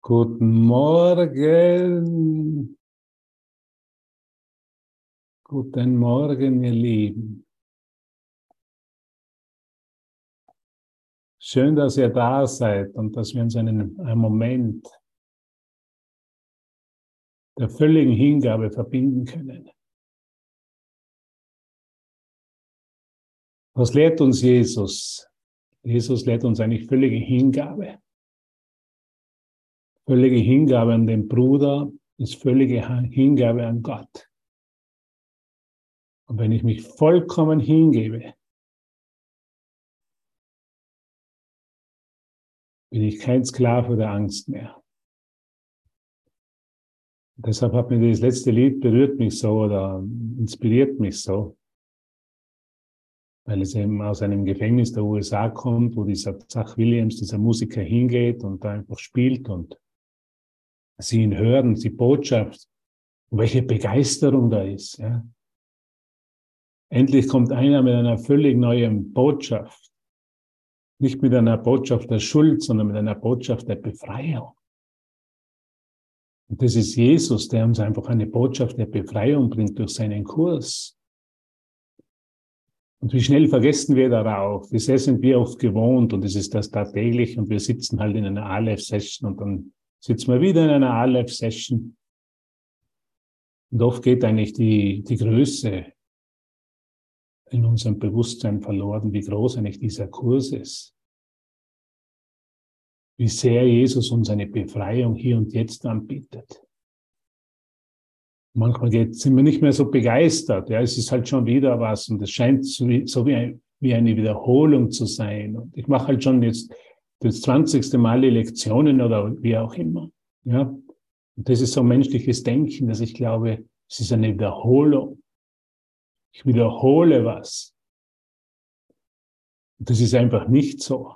Guten Morgen. Guten Morgen, ihr Lieben. Schön, dass ihr da seid und dass wir uns einen, einen Moment der völligen Hingabe verbinden können. Was lehrt uns Jesus? Jesus lehrt uns eigentlich völlige Hingabe. Völlige Hingabe an den Bruder ist völlige Hingabe an Gott. Und wenn ich mich vollkommen hingebe, bin ich kein Sklave der Angst mehr. Deshalb hat mir das letzte Lied berührt mich so oder inspiriert mich so, weil es eben aus einem Gefängnis der USA kommt, wo dieser Zach Williams, dieser Musiker hingeht und da einfach spielt und sie ihn hören, die Botschaft, welche Begeisterung da ist. Ja. Endlich kommt einer mit einer völlig neuen Botschaft. Nicht mit einer Botschaft der Schuld, sondern mit einer Botschaft der Befreiung. Und das ist Jesus, der uns einfach eine Botschaft der Befreiung bringt durch seinen Kurs. Und wie schnell vergessen wir darauf? Wie sehr sind wir oft gewohnt und es ist das tagtäglich und wir sitzen halt in einer Aleph-Session und dann sitzen wir wieder in einer Aleph-Session. Und oft geht eigentlich die, die Größe in unserem Bewusstsein verloren, wie groß eigentlich dieser Kurs ist. Wie sehr Jesus uns eine Befreiung hier und jetzt anbietet. Manchmal geht, sind wir nicht mehr so begeistert. Ja, es ist halt schon wieder was und es scheint so wie, so wie, ein, wie eine Wiederholung zu sein. Und ich mache halt schon jetzt das 20. Mal die Lektionen oder wie auch immer. Ja, und das ist so menschliches Denken, dass ich glaube, es ist eine Wiederholung. Ich wiederhole was. Das ist einfach nicht so.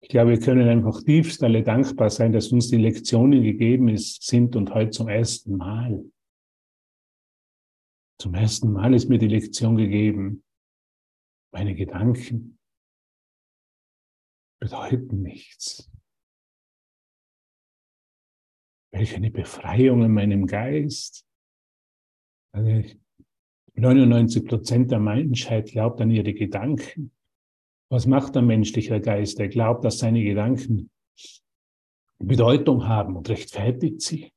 Ich glaube, wir können einfach tiefst alle dankbar sein, dass uns die Lektionen gegeben ist, sind und heute zum ersten Mal. Zum ersten Mal ist mir die Lektion gegeben. Meine Gedanken bedeuten nichts. Welch eine Befreiung in meinem Geist. Also 99 Prozent der Menschheit glaubt an ihre Gedanken. Was macht der menschliche Geist? Er glaubt, dass seine Gedanken Bedeutung haben und rechtfertigt sie.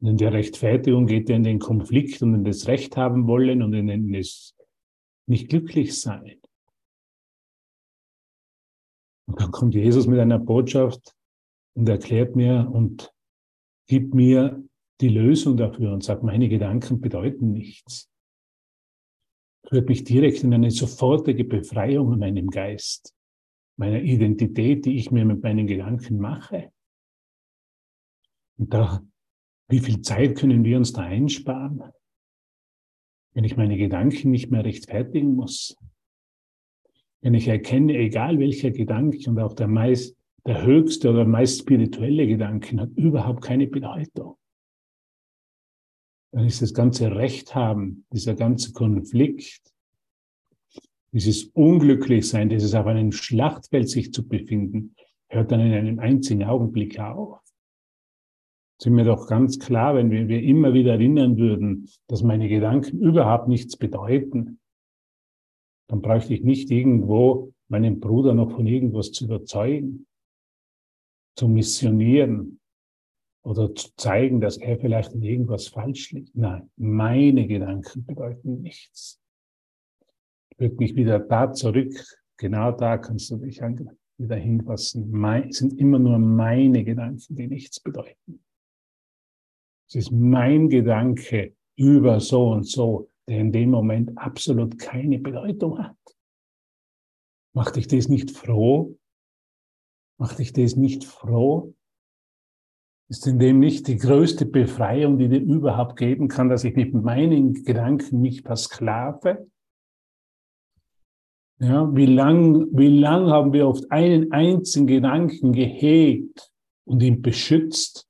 Und in der Rechtfertigung geht er in den Konflikt und in das Recht haben wollen und in das nicht glücklich sein. Und dann kommt Jesus mit einer Botschaft und erklärt mir und gibt mir die Lösung dafür und sagt, meine Gedanken bedeuten nichts. Führt mich direkt in eine sofortige Befreiung in meinem Geist, meiner Identität, die ich mir mit meinen Gedanken mache. Und da, wie viel Zeit können wir uns da einsparen, wenn ich meine Gedanken nicht mehr rechtfertigen muss? Wenn ich erkenne, egal welcher Gedanke und auch der meist, der höchste oder meist spirituelle Gedanke hat überhaupt keine Bedeutung dann ist das ganze Recht haben, dieser ganze Konflikt, dieses Unglücklichsein, dieses auf einem Schlachtfeld sich zu befinden, hört dann in einem einzigen Augenblick auf. Sind mir doch ganz klar, wenn wir, wir immer wieder erinnern würden, dass meine Gedanken überhaupt nichts bedeuten, dann bräuchte ich nicht irgendwo meinen Bruder noch von irgendwas zu überzeugen, zu missionieren, oder zu zeigen, dass er vielleicht in irgendwas falsch liegt. Nein, meine Gedanken bedeuten nichts. Ich würde mich wieder da zurück, genau da kannst du dich wieder hinfassen. Es sind immer nur meine Gedanken, die nichts bedeuten. Es ist mein Gedanke über so und so, der in dem Moment absolut keine Bedeutung hat. Macht dich das nicht froh? Macht dich das nicht froh? ist in dem nicht die größte Befreiung, die dir überhaupt geben kann, dass ich mit meinen Gedanken mich versklave? Ja, wie lang, wie lang haben wir oft einen einzigen Gedanken gehegt und ihn beschützt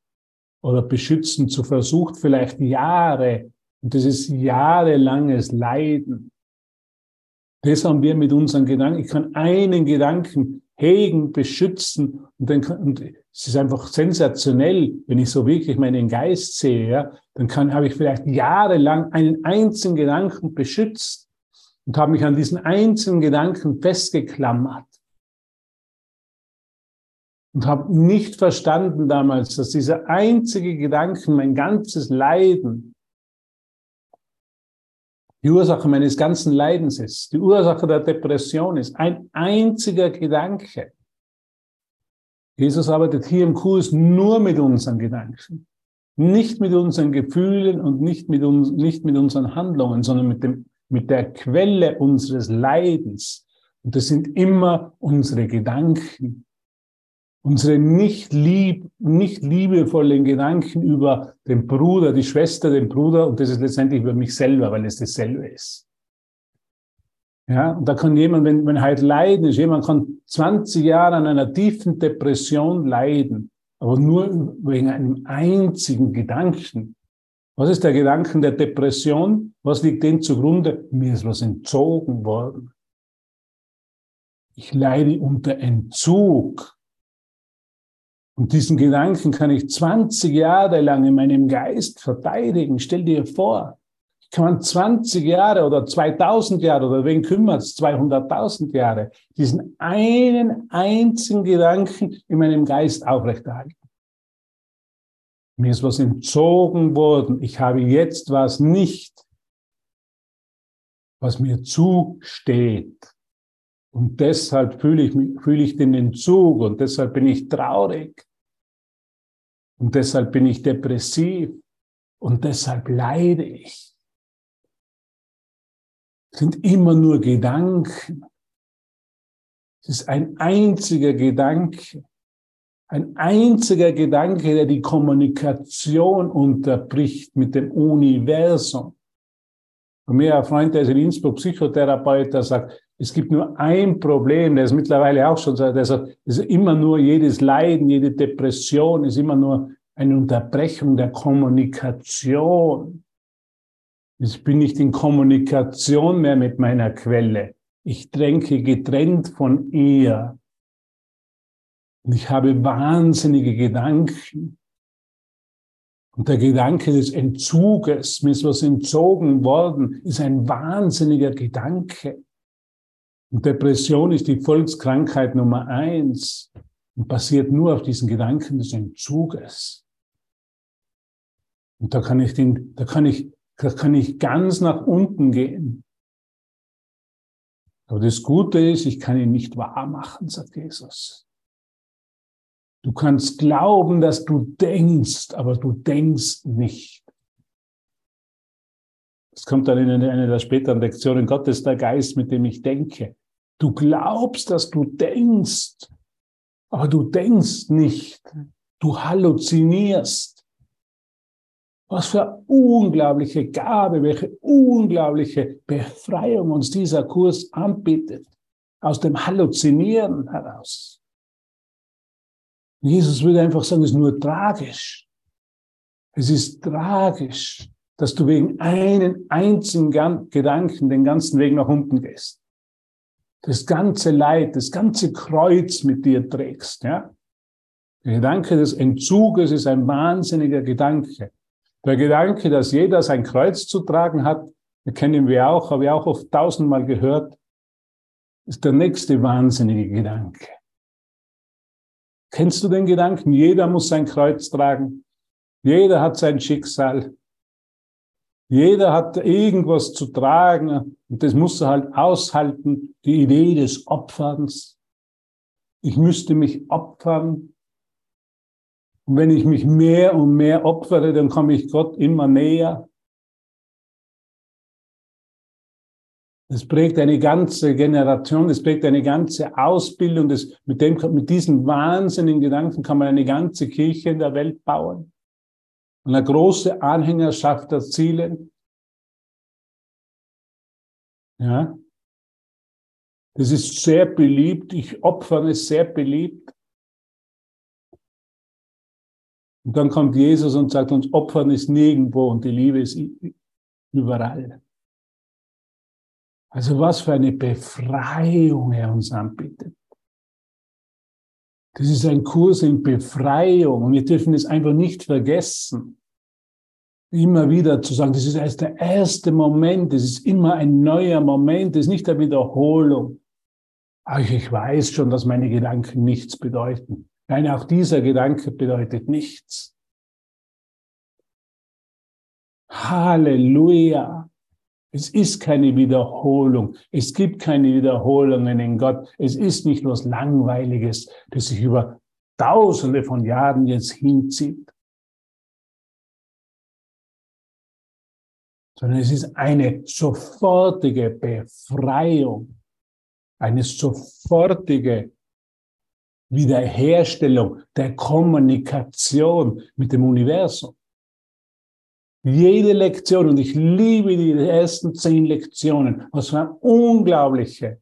oder beschützen zu versucht, vielleicht Jahre. Und das ist jahrelanges Leiden. Das haben wir mit unseren Gedanken. Ich kann einen Gedanken hegen, beschützen und dann und es ist einfach sensationell, wenn ich so wirklich meinen Geist sehe, ja, dann kann, habe ich vielleicht jahrelang einen einzigen Gedanken beschützt und habe mich an diesen einzelnen Gedanken festgeklammert und habe nicht verstanden damals, dass dieser einzige Gedanke mein ganzes Leiden die Ursache meines ganzen Leidens ist, die Ursache der Depression ist, ein einziger Gedanke. Jesus arbeitet hier im Kurs nur mit unseren Gedanken, nicht mit unseren Gefühlen und nicht mit, uns, nicht mit unseren Handlungen, sondern mit, dem, mit der Quelle unseres Leidens. Und das sind immer unsere Gedanken unsere nicht lieb, nicht liebevollen Gedanken über den Bruder, die Schwester, den Bruder, und das ist letztendlich über mich selber, weil es dasselbe ist. Ja, und da kann jemand, wenn, wenn halt Leiden ist, jemand kann 20 Jahre an einer tiefen Depression leiden, aber nur wegen einem einzigen Gedanken. Was ist der Gedanken der Depression? Was liegt dem zugrunde? Mir ist was entzogen worden. Ich leide unter Entzug. Und diesen Gedanken kann ich 20 Jahre lang in meinem Geist verteidigen. Stell dir vor, ich kann 20 Jahre oder 2000 Jahre oder wen kümmert es, 200.000 Jahre, diesen einen einzigen Gedanken in meinem Geist aufrechterhalten. Mir ist was entzogen worden. Ich habe jetzt was nicht, was mir zusteht. Und deshalb fühle ich, fühle ich den Entzug und deshalb bin ich traurig. Und deshalb bin ich depressiv und deshalb leide ich. Es sind immer nur Gedanken. Es ist ein einziger Gedanke. Ein einziger Gedanke, der die Kommunikation unterbricht mit dem Universum. Und mir ein Freund, der ist in Innsbruck Psychotherapeut, der sagt, es gibt nur ein Problem, der ist mittlerweile auch schon der sagt, es ist immer nur jedes Leiden, jede Depression ist immer nur eine Unterbrechung der Kommunikation. Ich bin nicht in Kommunikation mehr mit meiner Quelle. Ich tränke getrennt von ihr. Und ich habe wahnsinnige Gedanken. Und der Gedanke des Entzuges, mir ist was entzogen worden, ist ein wahnsinniger Gedanke. Und Depression ist die Volkskrankheit Nummer eins und basiert nur auf diesen Gedanken des Entzuges. Und da kann ich den, da kann ich, da kann ich ganz nach unten gehen. Aber das Gute ist, ich kann ihn nicht wahr machen, sagt Jesus. Du kannst glauben, dass du denkst, aber du denkst nicht. Es kommt dann in einer der späteren Lektionen, Gott ist der Geist, mit dem ich denke. Du glaubst, dass du denkst, aber du denkst nicht. Du halluzinierst. Was für unglaubliche Gabe, welche unglaubliche Befreiung uns dieser Kurs anbietet. Aus dem Halluzinieren heraus. Jesus würde einfach sagen, es ist nur tragisch. Es ist tragisch, dass du wegen einen einzigen Gedanken den ganzen Weg nach unten gehst das ganze Leid, das ganze Kreuz mit dir trägst, ja? Der Gedanke des Entzuges ist ein wahnsinniger Gedanke. Der Gedanke, dass jeder sein Kreuz zu tragen hat, kennen wir auch, habe ich auch oft tausendmal gehört, ist der nächste wahnsinnige Gedanke. Kennst du den Gedanken? Jeder muss sein Kreuz tragen. Jeder hat sein Schicksal. Jeder hat irgendwas zu tragen und das muss er halt aushalten, die Idee des Opferns. Ich müsste mich opfern. Und wenn ich mich mehr und mehr opfere, dann komme ich Gott immer näher. Das prägt eine ganze Generation, das prägt eine ganze Ausbildung. Das, mit, dem, mit diesen wahnsinnigen Gedanken kann man eine ganze Kirche in der Welt bauen eine große Anhängerschaft erzielen. Ja. Das ist sehr beliebt. Ich opfern ist sehr beliebt. Und dann kommt Jesus und sagt uns, Opfern ist nirgendwo und die Liebe ist überall. Also was für eine Befreiung er uns anbietet. Das ist ein Kurs in Befreiung und wir dürfen es einfach nicht vergessen. Immer wieder zu sagen, das ist erst der erste Moment, das ist immer ein neuer Moment, das ist nicht eine Wiederholung. Ach, ich weiß schon, dass meine Gedanken nichts bedeuten. Nein, auch dieser Gedanke bedeutet nichts. Halleluja. Es ist keine Wiederholung. Es gibt keine Wiederholungen in Gott. Es ist nicht was Langweiliges, das sich über Tausende von Jahren jetzt hinzieht. Sondern es ist eine sofortige Befreiung, eine sofortige Wiederherstellung der Kommunikation mit dem Universum. Jede Lektion, und ich liebe die ersten zehn Lektionen, was für eine unglaubliche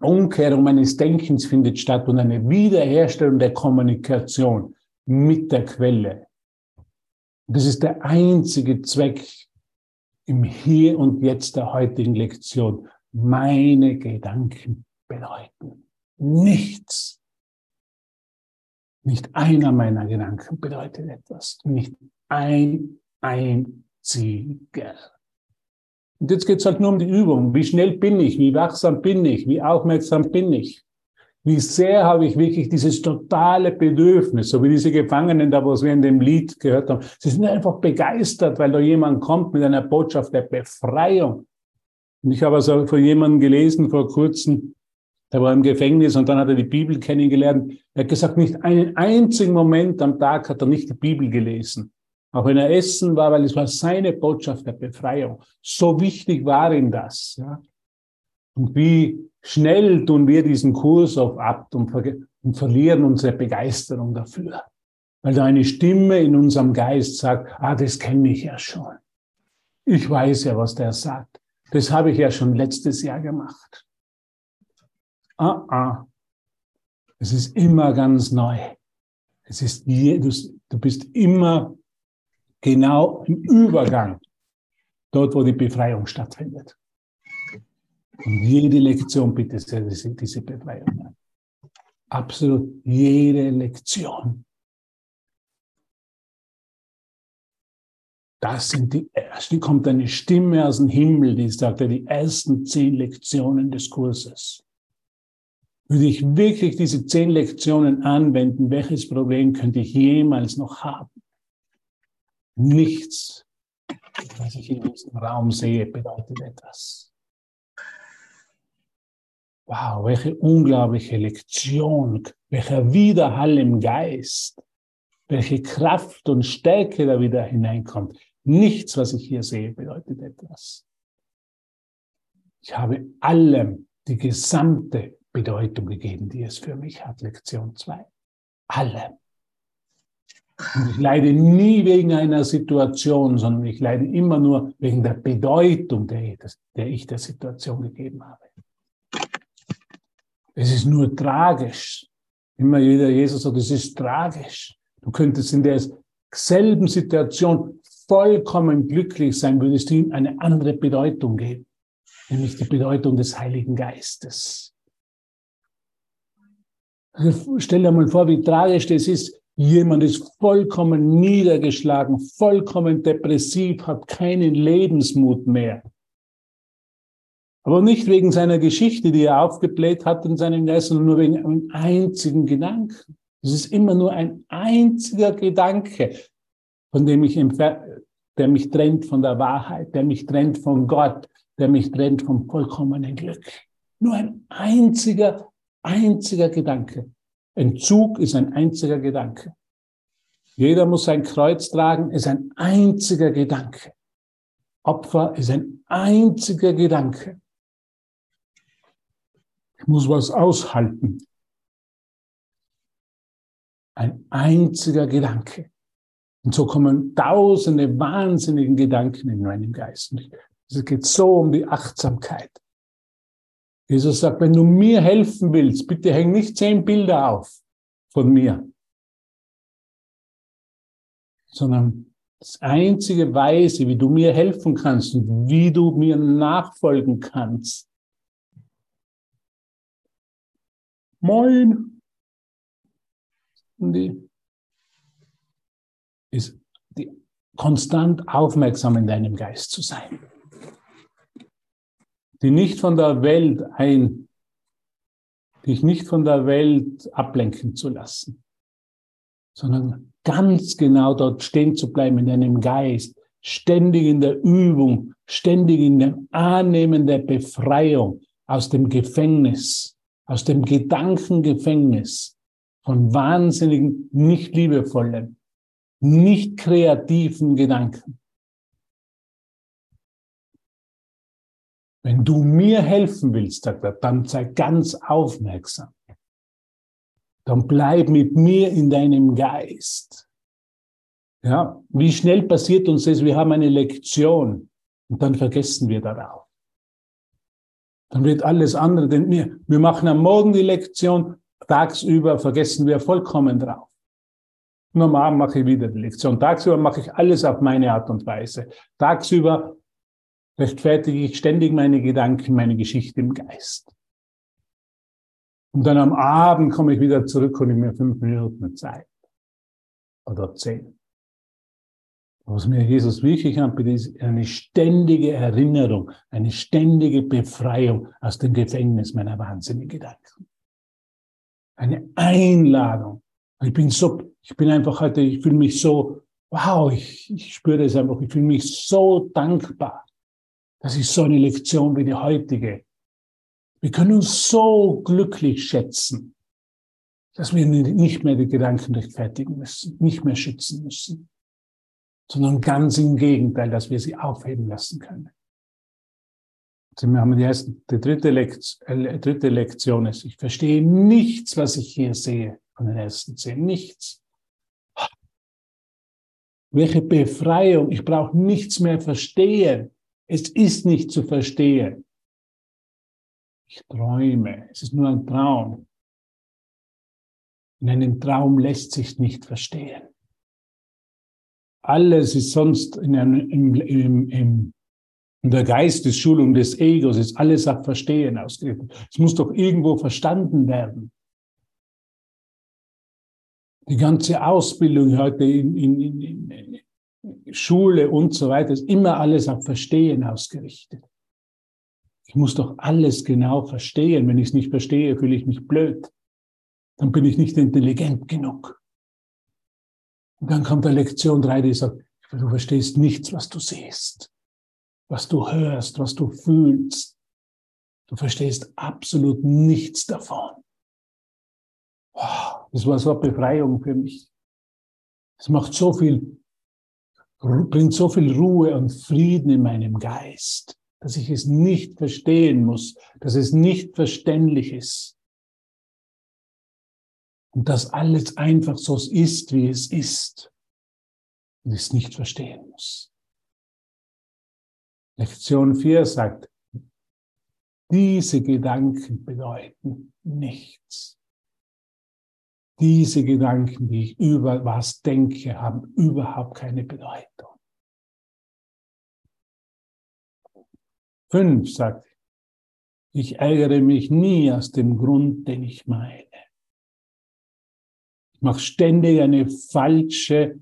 Umkehrung meines Denkens findet statt und eine Wiederherstellung der Kommunikation mit der Quelle. Das ist der einzige Zweck im Hier und Jetzt der heutigen Lektion. Meine Gedanken bedeuten nichts. Nicht einer meiner Gedanken bedeutet etwas. Nicht ein einziger. Und jetzt geht es halt nur um die Übung. Wie schnell bin ich? Wie wachsam bin ich? Wie aufmerksam bin ich? Wie sehr habe ich wirklich dieses totale Bedürfnis, so wie diese Gefangenen da, was wir in dem Lied gehört haben. Sie sind einfach begeistert, weil da jemand kommt mit einer Botschaft der Befreiung. Und ich habe also von jemandem gelesen vor kurzem, er war im Gefängnis und dann hat er die Bibel kennengelernt. Er hat gesagt, nicht einen einzigen Moment am Tag hat er nicht die Bibel gelesen. Auch wenn er essen war, weil es war seine Botschaft der Befreiung. So wichtig war ihm das. Ja. Und wie schnell tun wir diesen Kurs auf ab und, ver und verlieren unsere Begeisterung dafür. Weil da eine Stimme in unserem Geist sagt, ah, das kenne ich ja schon. Ich weiß ja, was der sagt. Das habe ich ja schon letztes Jahr gemacht ah, ah. Es ist immer ganz neu. Es ist du, bist immer genau im Übergang, dort, wo die Befreiung stattfindet. Und jede Lektion sehr diese Befreiung. Absolut jede Lektion. Das sind die ersten, kommt eine Stimme aus dem Himmel, die sagt die ersten zehn Lektionen des Kurses würde ich wirklich diese zehn Lektionen anwenden, welches Problem könnte ich jemals noch haben? Nichts, was ich in diesem Raum sehe, bedeutet etwas. Wow, welche unglaubliche Lektion, welcher Widerhall im Geist, welche Kraft und Stärke da wieder hineinkommt. Nichts, was ich hier sehe, bedeutet etwas. Ich habe allem die gesamte Bedeutung gegeben, die es für mich hat. Lektion 2. Alle. Ich leide nie wegen einer Situation, sondern ich leide immer nur wegen der Bedeutung, der, der ich der Situation gegeben habe. Es ist nur tragisch. Immer wieder Jesus sagt, es ist tragisch. Du könntest in derselben Situation vollkommen glücklich sein, würdest ihm eine andere Bedeutung geben, nämlich die Bedeutung des Heiligen Geistes. Stell dir mal vor, wie tragisch das ist. Jemand ist vollkommen niedergeschlagen, vollkommen depressiv, hat keinen Lebensmut mehr. Aber nicht wegen seiner Geschichte, die er aufgebläht hat in seinem Geist, sondern nur wegen einem einzigen Gedanken. Es ist immer nur ein einziger Gedanke, von dem ich, der mich trennt von der Wahrheit, der mich trennt von Gott, der mich trennt vom vollkommenen Glück. Nur ein einziger einziger Gedanke. Entzug ist ein einziger Gedanke. Jeder muss sein Kreuz tragen, ist ein einziger Gedanke. Opfer ist ein einziger Gedanke. Ich muss was aushalten. Ein einziger Gedanke. Und so kommen tausende wahnsinnigen Gedanken in meinem Geist. Es geht so um die Achtsamkeit. Jesus sagt, wenn du mir helfen willst, bitte häng nicht zehn Bilder auf von mir, sondern Das einzige Weise, wie du mir helfen kannst und wie du mir nachfolgen kannst. Moin. Die ist die konstant aufmerksam in deinem Geist zu sein. Die nicht von der Welt ein, dich nicht von der Welt ablenken zu lassen, sondern ganz genau dort stehen zu bleiben in deinem Geist, ständig in der Übung, ständig in dem Annehmen der Befreiung aus dem Gefängnis, aus dem Gedankengefängnis von wahnsinnigen, nicht liebevollen, nicht kreativen Gedanken. Wenn du mir helfen willst, sagt er, dann sei ganz aufmerksam. Dann bleib mit mir in deinem Geist. Ja, wie schnell passiert uns das? Wir haben eine Lektion und dann vergessen wir darauf. Dann wird alles andere, denn wir, wir machen am Morgen die Lektion, tagsüber vergessen wir vollkommen drauf. Normal mache ich wieder die Lektion. Tagsüber mache ich alles auf meine Art und Weise. Tagsüber rechtfertige ich ständig meine Gedanken, meine Geschichte im Geist. Und dann am Abend komme ich wieder zurück und ich mir fünf Minuten Zeit. Oder zehn. Was mir Jesus wirklich anbietet, ist eine ständige Erinnerung, eine ständige Befreiung aus dem Gefängnis meiner wahnsinnigen Gedanken. Eine Einladung. Ich bin so, ich bin einfach heute, ich fühle mich so, wow, ich, ich spüre es einfach, ich fühle mich so dankbar, dass ich so eine Lektion wie die heutige. Wir können uns so glücklich schätzen, dass wir nicht mehr die Gedanken rechtfertigen müssen, nicht mehr schützen müssen sondern ganz im Gegenteil, dass wir sie aufheben lassen können. Wir haben die, erste, die dritte, Lektion, äh, dritte Lektion ist, ich verstehe nichts, was ich hier sehe von den ersten zehn, nichts. Welche Befreiung, ich brauche nichts mehr verstehen. Es ist nicht zu verstehen. Ich träume, es ist nur ein Traum. In einem Traum lässt sich nicht verstehen. Alles ist sonst in, einem, im, im, im, in der Geistesschulung des Egos, ist alles auf Verstehen ausgerichtet. Es muss doch irgendwo verstanden werden. Die ganze Ausbildung heute in, in, in, Schule und so weiter ist immer alles auf Verstehen ausgerichtet. Ich muss doch alles genau verstehen. Wenn ich es nicht verstehe, fühle ich mich blöd. Dann bin ich nicht intelligent genug. Und dann kommt der Lektion 3, die sagt, du verstehst nichts, was du siehst, was du hörst, was du fühlst. Du verstehst absolut nichts davon. Das war so eine Befreiung für mich. Es macht so viel, bringt so viel Ruhe und Frieden in meinem Geist, dass ich es nicht verstehen muss, dass es nicht verständlich ist. Und dass alles einfach so ist, wie es ist. Und ich es nicht verstehen muss. Lektion 4 sagt, diese Gedanken bedeuten nichts. Diese Gedanken, die ich über was denke, haben überhaupt keine Bedeutung. Fünf sagt, ich ärgere mich nie aus dem Grund, den ich meine mache ständig eine falsche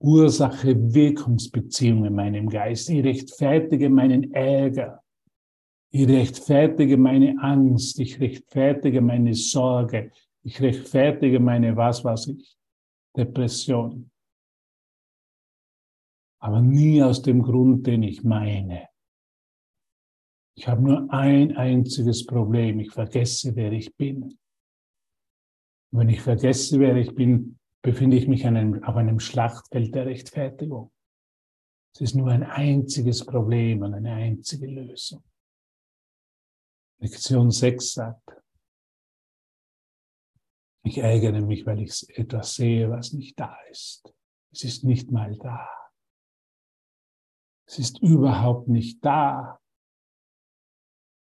Ursache-Wirkungsbeziehung in meinem Geist. Ich rechtfertige meinen Ärger. Ich rechtfertige meine Angst. Ich rechtfertige meine Sorge. Ich rechtfertige meine, was weiß ich, Depression. Aber nie aus dem Grund, den ich meine. Ich habe nur ein einziges Problem. Ich vergesse, wer ich bin. Und wenn ich vergesse, wer ich bin, befinde ich mich einem, auf einem Schlachtfeld der Rechtfertigung. Es ist nur ein einziges Problem und eine einzige Lösung. Lektion 6 sagt, ich ärgere mich, weil ich etwas sehe, was nicht da ist. Es ist nicht mal da. Es ist überhaupt nicht da.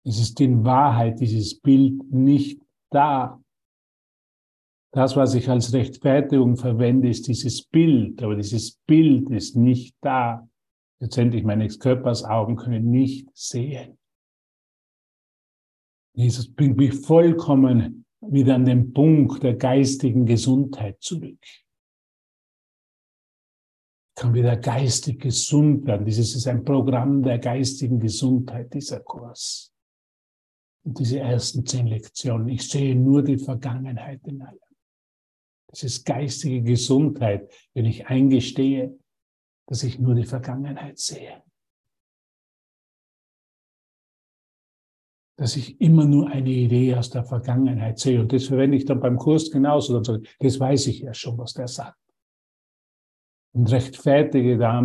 Es ist in Wahrheit dieses Bild nicht da. Das, was ich als Rechtfertigung verwende, ist dieses Bild, aber dieses Bild ist nicht da. Letztendlich meines Körpers Augen können nicht sehen. Jesus bringt mich vollkommen wieder an den Punkt der geistigen Gesundheit zurück. Ich kann wieder geistig gesund werden. Dieses ist ein Programm der geistigen Gesundheit, dieser Kurs. Und diese ersten zehn Lektionen. Ich sehe nur die Vergangenheit in allem. Das ist geistige Gesundheit, wenn ich eingestehe, dass ich nur die Vergangenheit sehe. Dass ich immer nur eine Idee aus der Vergangenheit sehe. Und das verwende ich dann beim Kurs genauso. Dann sage das weiß ich ja schon, was der sagt. Und rechtfertige da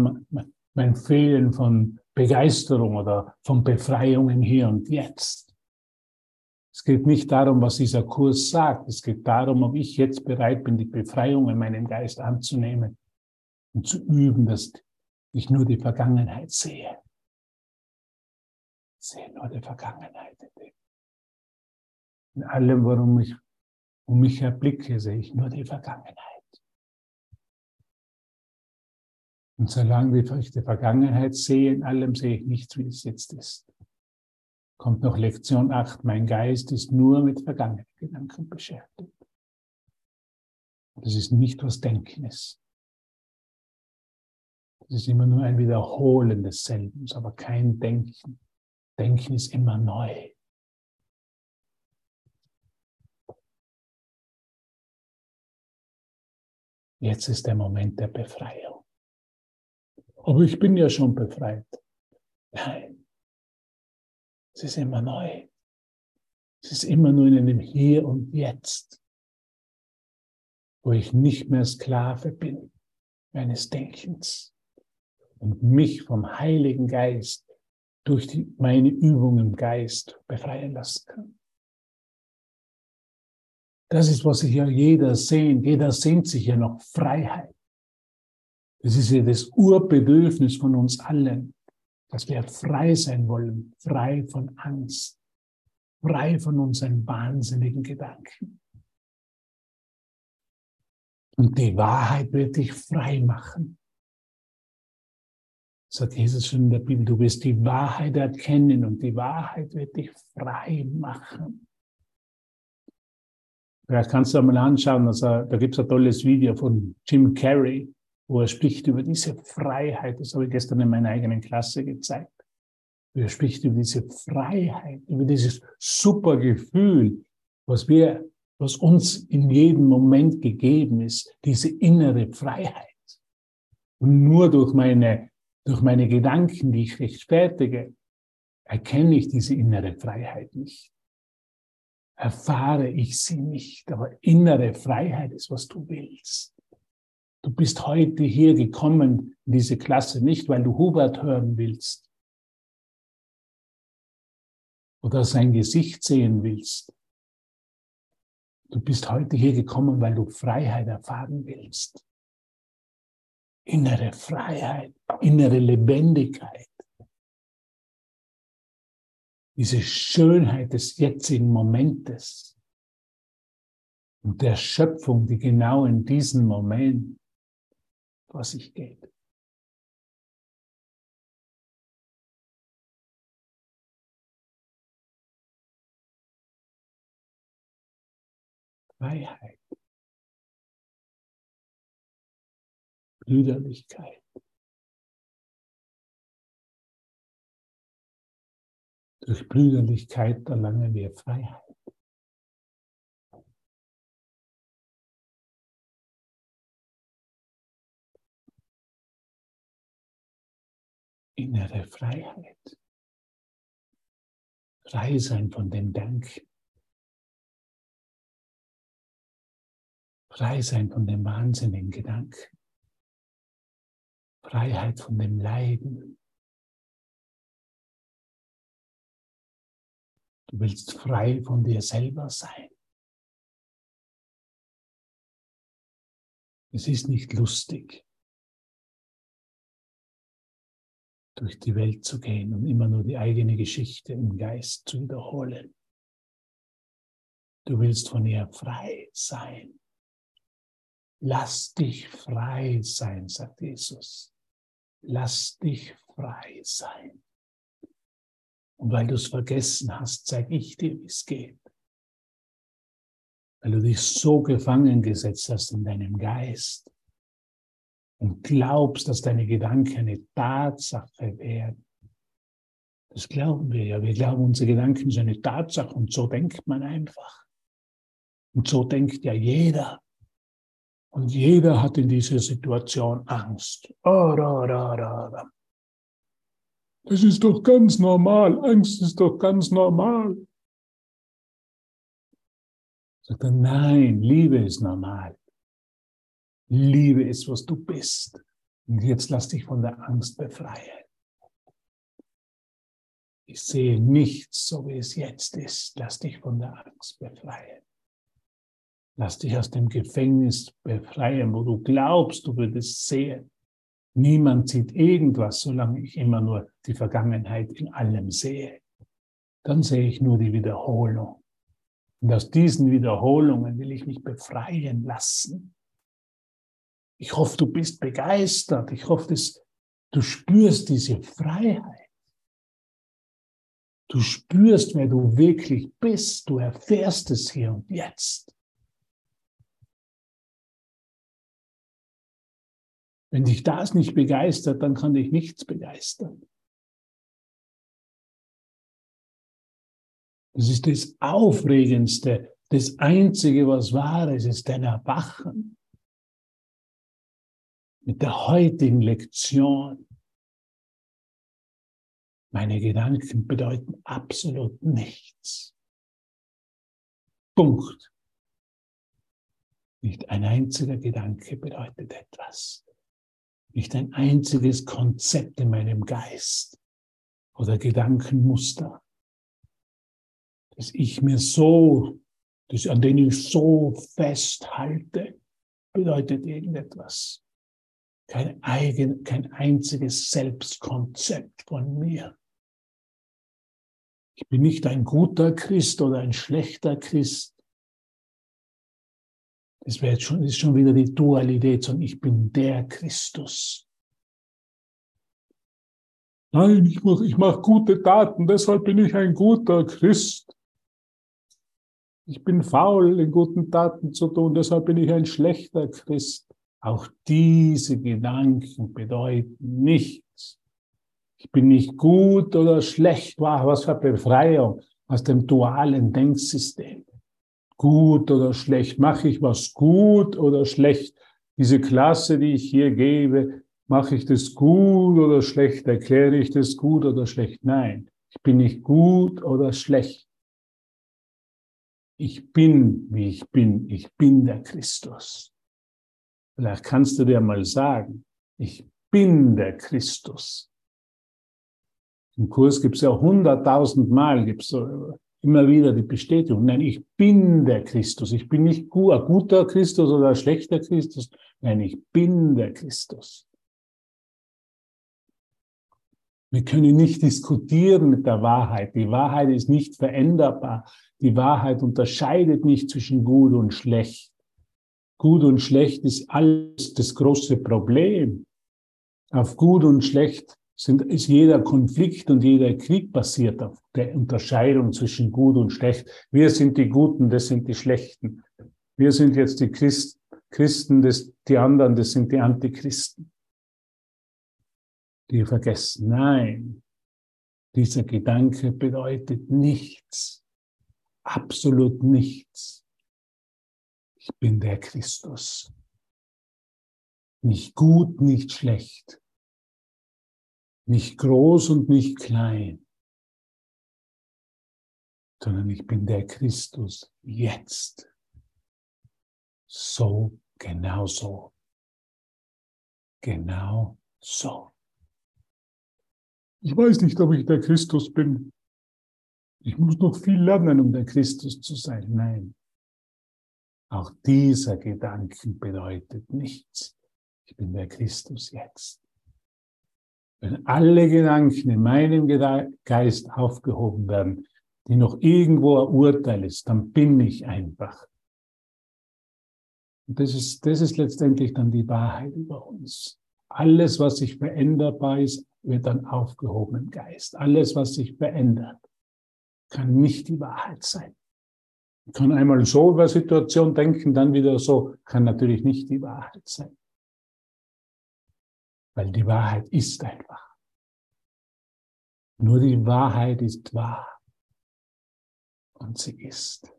mein Fehlen von Begeisterung oder von Befreiung im Hier und Jetzt. Es geht nicht darum, was dieser Kurs sagt. Es geht darum, ob ich jetzt bereit bin, die Befreiung in meinem Geist anzunehmen und zu üben, dass ich nur die Vergangenheit sehe. Sehe nur die Vergangenheit. In allem, worum ich um mich erblicke, sehe ich nur die Vergangenheit. Und solange ich die Vergangenheit sehe, in allem sehe ich nichts, wie es jetzt ist kommt noch Lektion 8. Mein Geist ist nur mit vergangenen Gedanken beschäftigt. Das ist nicht, was Denken ist. Das ist immer nur ein Wiederholen desselben, aber kein Denken. Denken ist immer neu. Jetzt ist der Moment der Befreiung. Aber ich bin ja schon befreit. Nein, es ist immer neu. Es ist immer nur in einem Hier und Jetzt, wo ich nicht mehr Sklave bin meines Denkens und mich vom Heiligen Geist durch die, meine Übung im Geist befreien lassen kann. Das ist, was sich ja jeder sehnt. Jeder sehnt sich ja noch Freiheit. Das ist ja das Urbedürfnis von uns allen dass wir frei sein wollen, frei von Angst, frei von unseren wahnsinnigen Gedanken. Und die Wahrheit wird dich frei machen. Sagt Jesus schon in der Bibel, du wirst die Wahrheit erkennen und die Wahrheit wird dich frei machen. Vielleicht kannst du einmal anschauen, also, da gibt es ein tolles Video von Jim Carrey, wo er spricht über diese Freiheit. Das habe ich gestern in meiner eigenen Klasse gezeigt. Er spricht über diese Freiheit, über dieses super Gefühl, was wir, was uns in jedem Moment gegeben ist, diese innere Freiheit. Und nur durch meine, durch meine Gedanken, die ich rechtfertige, erkenne ich diese innere Freiheit nicht. Erfahre ich sie nicht. Aber innere Freiheit ist, was du willst. Du bist heute hier gekommen in diese Klasse nicht, weil du Hubert hören willst oder sein Gesicht sehen willst. Du bist heute hier gekommen, weil du Freiheit erfahren willst. Innere Freiheit, innere Lebendigkeit. Diese Schönheit des jetzigen Momentes und der Schöpfung, die genau in diesem Moment vor sich geht. Freiheit, Brüderlichkeit. Durch Brüderlichkeit erlangen wir Freiheit. innere Freiheit. Frei sein von dem Denken. Frei sein von dem wahnsinnigen Gedanken. Freiheit von dem Leiden. Du willst frei von dir selber sein. Es ist nicht lustig. durch die Welt zu gehen und immer nur die eigene Geschichte im Geist zu wiederholen. Du willst von ihr frei sein. Lass dich frei sein, sagt Jesus. Lass dich frei sein. Und weil du es vergessen hast, zeige ich dir, wie es geht. Weil du dich so gefangen gesetzt hast in deinem Geist und glaubst, dass deine Gedanken eine Tatsache werden. Das glauben wir ja. Wir glauben, unsere Gedanken sind eine Tatsache und so denkt man einfach. Und so denkt ja jeder. Und jeder hat in dieser Situation Angst. Da. Das ist doch ganz normal. Angst ist doch ganz normal. Sagt er, nein, Liebe ist normal. Liebe ist, was du bist. Und jetzt lass dich von der Angst befreien. Ich sehe nichts, so wie es jetzt ist. Lass dich von der Angst befreien. Lass dich aus dem Gefängnis befreien, wo du glaubst, du würdest sehen. Niemand sieht irgendwas, solange ich immer nur die Vergangenheit in allem sehe. Dann sehe ich nur die Wiederholung. Und aus diesen Wiederholungen will ich mich befreien lassen. Ich hoffe, du bist begeistert. Ich hoffe, dass du spürst diese Freiheit. Du spürst, wer du wirklich bist. Du erfährst es hier und jetzt. Wenn dich das nicht begeistert, dann kann dich nichts begeistern. Das ist das Aufregendste, das Einzige, was wahr ist, ist dein Erwachen. Mit der heutigen Lektion. Meine Gedanken bedeuten absolut nichts. Punkt. Nicht ein einziger Gedanke bedeutet etwas nicht ein einziges Konzept in meinem Geist oder Gedankenmuster, das ich mir so, das, an denen ich so festhalte, bedeutet irgendetwas. Kein, eigen, kein einziges Selbstkonzept von mir. Ich bin nicht ein guter Christ oder ein schlechter Christ. Das wäre jetzt schon, ist schon wieder die Dualität, sondern ich bin der Christus. Nein, ich mache ich mach gute Taten, deshalb bin ich ein guter Christ. Ich bin faul, in guten Taten zu tun, deshalb bin ich ein schlechter Christ. Auch diese Gedanken bedeuten nichts. Ich bin nicht gut oder schlecht. Wow, was für Befreiung aus dem dualen Denksystem gut oder schlecht? Mache ich was gut oder schlecht? Diese Klasse, die ich hier gebe, mache ich das gut oder schlecht? Erkläre ich das gut oder schlecht? Nein, ich bin nicht gut oder schlecht. Ich bin, wie ich bin. Ich bin der Christus. Vielleicht kannst du dir mal sagen, ich bin der Christus. Im Kurs gibt es ja hunderttausend Mal, gibt es so immer wieder die Bestätigung. Nein, ich bin der Christus. Ich bin nicht ein guter Christus oder ein schlechter Christus. Nein, ich bin der Christus. Wir können nicht diskutieren mit der Wahrheit. Die Wahrheit ist nicht veränderbar. Die Wahrheit unterscheidet nicht zwischen gut und schlecht. Gut und schlecht ist alles das große Problem. Auf gut und schlecht sind, ist jeder Konflikt und jeder Krieg basiert auf der Unterscheidung zwischen gut und schlecht. Wir sind die Guten, das sind die Schlechten. Wir sind jetzt die Christ, Christen, das, die anderen, das sind die Antichristen. Die vergessen. Nein, dieser Gedanke bedeutet nichts. Absolut nichts. Ich bin der Christus. Nicht gut, nicht schlecht nicht groß und nicht klein, sondern ich bin der Christus jetzt. So, genau so. Genau so. Ich weiß nicht, ob ich der Christus bin. Ich muss noch viel lernen, um der Christus zu sein. Nein. Auch dieser Gedanken bedeutet nichts. Ich bin der Christus jetzt. Wenn alle Gedanken in meinem Geist aufgehoben werden, die noch irgendwo ein Urteil ist, dann bin ich einfach Und das ist, das ist letztendlich dann die Wahrheit über uns. Alles, was sich veränderbar ist, wird dann aufgehoben im Geist. Alles, was sich verändert, kann nicht die Wahrheit sein. Ich kann einmal so über Situation denken, dann wieder so, kann natürlich nicht die Wahrheit sein. Weil die Wahrheit ist einfach. Nur die Wahrheit ist wahr. Und sie ist.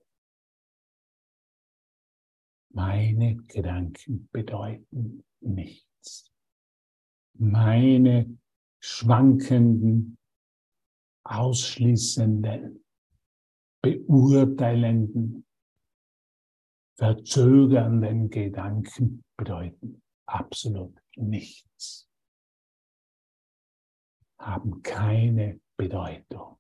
Meine Gedanken bedeuten nichts. Meine schwankenden, ausschließenden, beurteilenden, verzögernden Gedanken bedeuten absolut nichts, haben keine Bedeutung.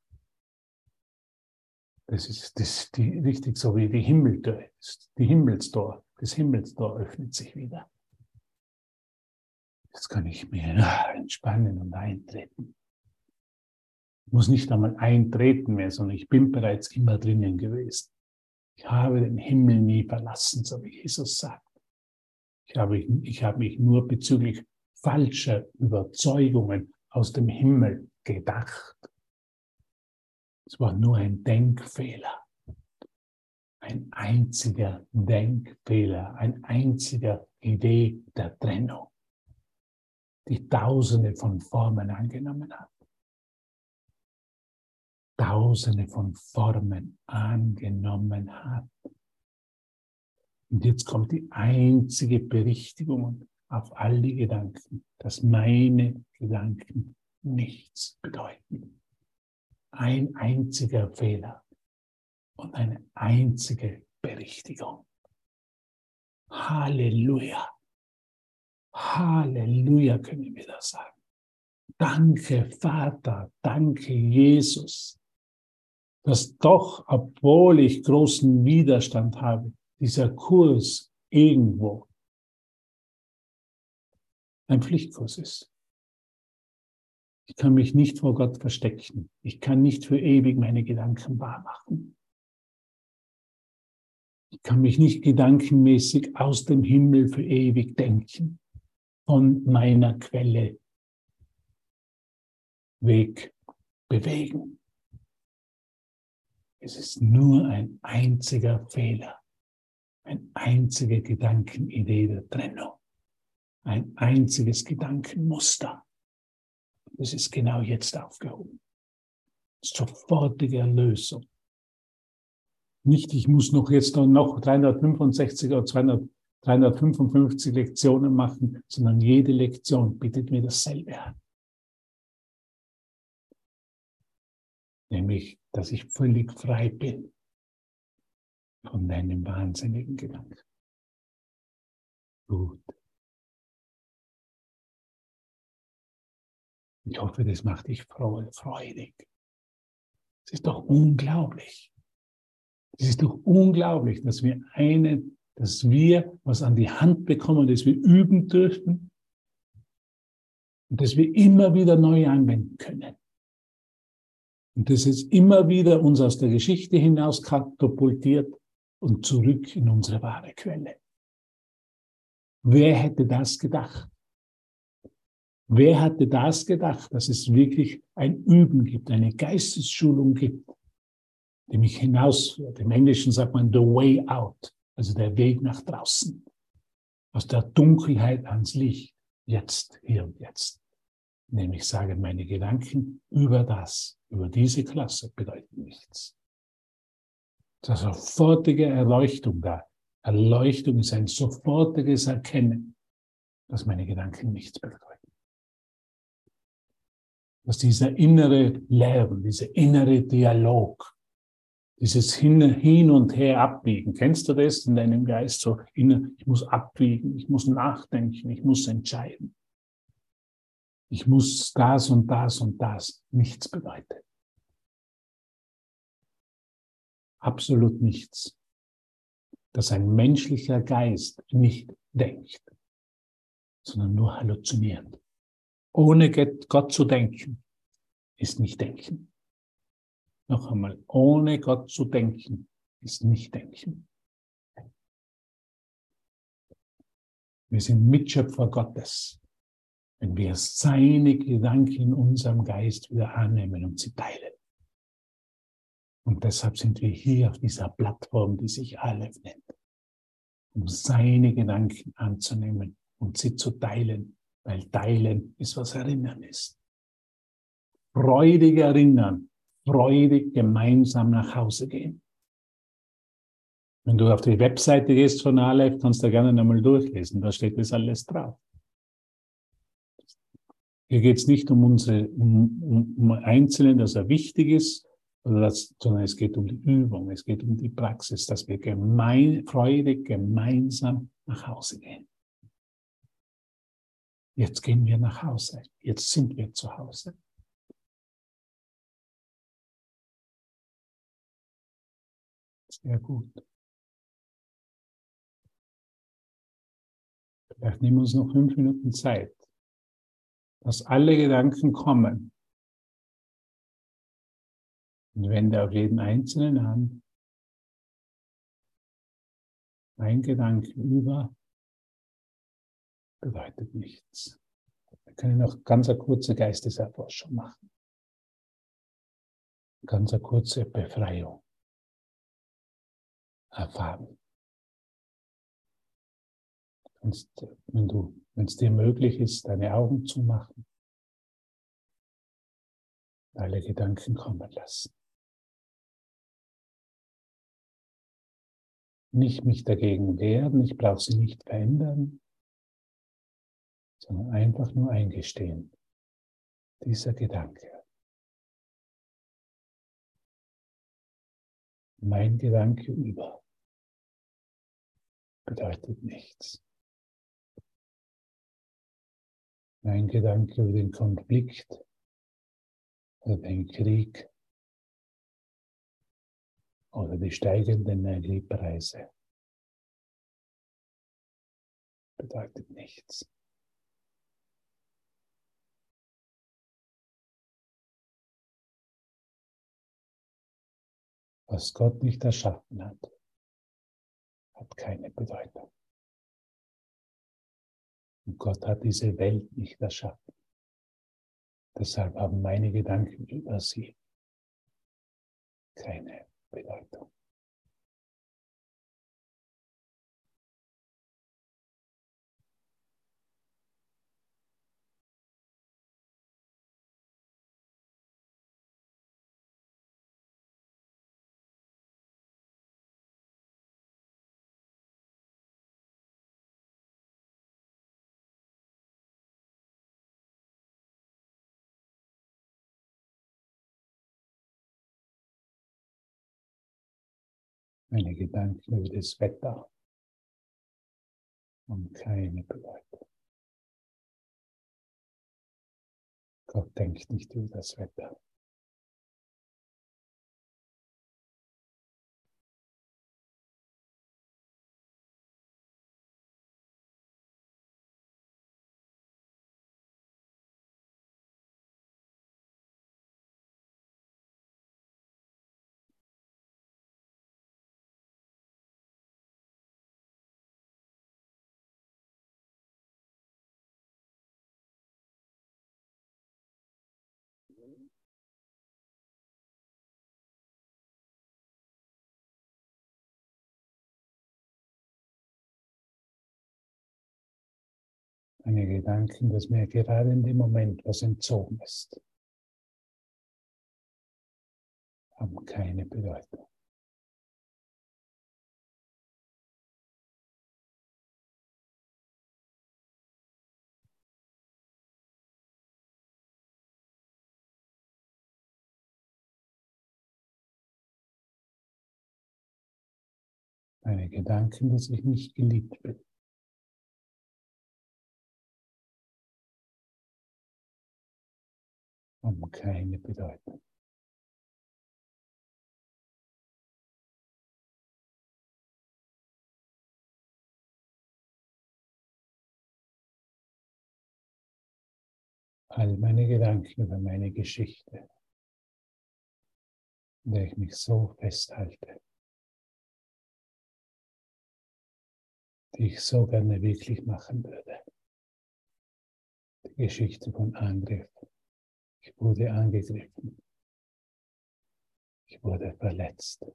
Das ist, das die, richtig so wie die Himmeltür. Die Himmelstor, das Himmelstor öffnet sich wieder. Jetzt kann ich mir entspannen und eintreten. Ich muss nicht einmal eintreten mehr, sondern ich bin bereits immer drinnen gewesen. Ich habe den Himmel nie verlassen, so wie Jesus sagt. Ich habe, ich habe mich nur bezüglich falscher Überzeugungen aus dem Himmel gedacht. Es war nur ein Denkfehler. Ein einziger Denkfehler, ein einziger Idee der Trennung, die tausende von Formen angenommen hat. Tausende von Formen angenommen hat. Und jetzt kommt die einzige Berichtigung auf all die Gedanken, dass meine Gedanken nichts bedeuten ein einziger Fehler und eine einzige Berichtigung. Halleluja. Halleluja können wir das sagen. Danke Vater, danke Jesus, dass doch, obwohl ich großen Widerstand habe, dieser Kurs irgendwo ein Pflichtkurs ist. Ich kann mich nicht vor Gott verstecken. Ich kann nicht für ewig meine Gedanken wahr machen. Ich kann mich nicht gedankenmäßig aus dem Himmel für ewig denken, von meiner Quelle weg bewegen. Es ist nur ein einziger Fehler, ein einzige Gedankenidee der Trennung, ein einziges Gedankenmuster. Es ist genau jetzt aufgehoben. Sofortige Erlösung. Nicht, ich muss noch jetzt noch 365 oder 200, 355 Lektionen machen, sondern jede Lektion bietet mir dasselbe an. Nämlich, dass ich völlig frei bin von deinem wahnsinnigen Gedanken. Gut. Ich hoffe, das macht dich freudig. Es ist doch unglaublich. Es ist doch unglaublich, dass wir eine, dass wir was an die Hand bekommen, das wir üben dürfen und das wir immer wieder neu anwenden können. Und das ist immer wieder uns aus der Geschichte hinaus katapultiert und zurück in unsere wahre Quelle. Wer hätte das gedacht? Wer hatte das gedacht, dass es wirklich ein Üben gibt, eine Geistesschulung gibt, die mich hinausführt? Im Englischen sagt man the way out, also der Weg nach draußen, aus der Dunkelheit ans Licht, jetzt, hier und jetzt. Nämlich sagen meine Gedanken über das, über diese Klasse bedeuten nichts. Das ist eine sofortige Erleuchtung da. Erleuchtung ist ein sofortiges Erkennen, dass meine Gedanken nichts bedeuten dass dieser innere Lärm, dieser innere Dialog, dieses hin, hin und her abbiegen, kennst du das in deinem Geist? So, ich muss abbiegen, ich muss nachdenken, ich muss entscheiden. Ich muss das und das und das. Nichts bedeutet. Absolut nichts. Dass ein menschlicher Geist nicht denkt, sondern nur halluziniert. Ohne Gott zu denken ist nicht denken. Noch einmal, ohne Gott zu denken ist nicht denken. Wir sind Mitschöpfer Gottes, wenn wir seine Gedanken in unserem Geist wieder annehmen und sie teilen. Und deshalb sind wir hier auf dieser Plattform, die sich Aleph nennt, um seine Gedanken anzunehmen und sie zu teilen, weil teilen ist, was erinnern ist. Freudig erinnern, freudig gemeinsam nach Hause gehen. Wenn du auf die Webseite gehst von Aleph, kannst du gerne nochmal durchlesen, da steht das alles drauf. Hier geht es nicht um unsere, um, um, um Einzelnen, dass er wichtig ist, das, sondern es geht um die Übung, es geht um die Praxis, dass wir gemein, freudig gemeinsam nach Hause gehen. Jetzt gehen wir nach Hause. Jetzt sind wir zu Hause. Sehr gut. Vielleicht nehmen wir uns noch fünf Minuten Zeit, dass alle Gedanken kommen. Und wende auf jeden Einzelnen an. Ein Gedanke über bedeutet nichts. Wir können noch ganz eine kurze Geisteserforschung machen. Ganz eine kurze Befreiung erfahren. Und wenn du, wenn es dir möglich ist, deine Augen zu machen, alle Gedanken kommen lassen. Nicht mich dagegen wehren, ich brauche sie nicht verändern, sondern einfach nur eingestehen. Dieser Gedanke. Mein Gedanke über bedeutet nichts. Mein Gedanke über den Konflikt oder den Krieg oder die steigenden Energiepreise bedeutet nichts. Was Gott nicht erschaffen hat, hat keine Bedeutung. Und Gott hat diese Welt nicht erschaffen. Deshalb haben meine Gedanken über sie keine Bedeutung. Meine Gedanken über das Wetter haben keine Bedeutung. Gott denkt nicht über das Wetter. Meine Gedanken, dass mir gerade in dem Moment was entzogen ist, haben keine Bedeutung. meine Gedanken, dass ich nicht geliebt bin. Haben keine Bedeutung. All meine Gedanken über meine Geschichte, in der ich mich so festhalte. die ich so gerne wirklich machen würde. Die Geschichte von Angriff. Ich wurde angegriffen. Ich wurde verletzt.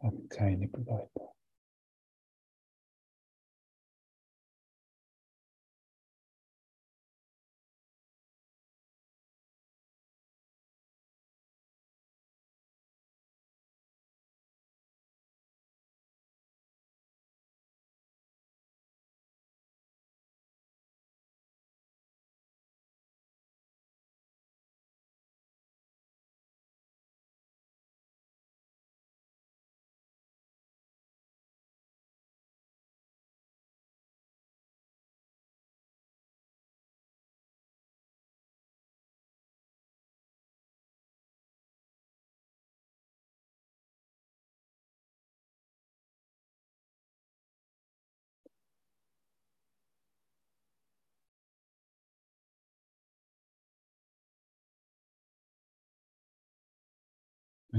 Haben keine Bedeutung.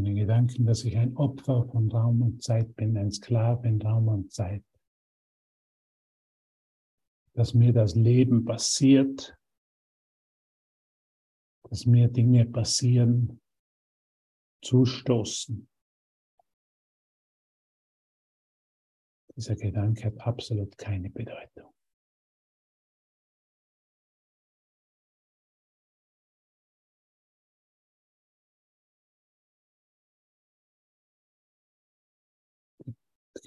Meine Gedanken, dass ich ein Opfer von Raum und Zeit bin, ein Sklave in Raum und Zeit. Dass mir das Leben passiert, dass mir Dinge passieren, zustoßen. Dieser Gedanke hat absolut keine Bedeutung.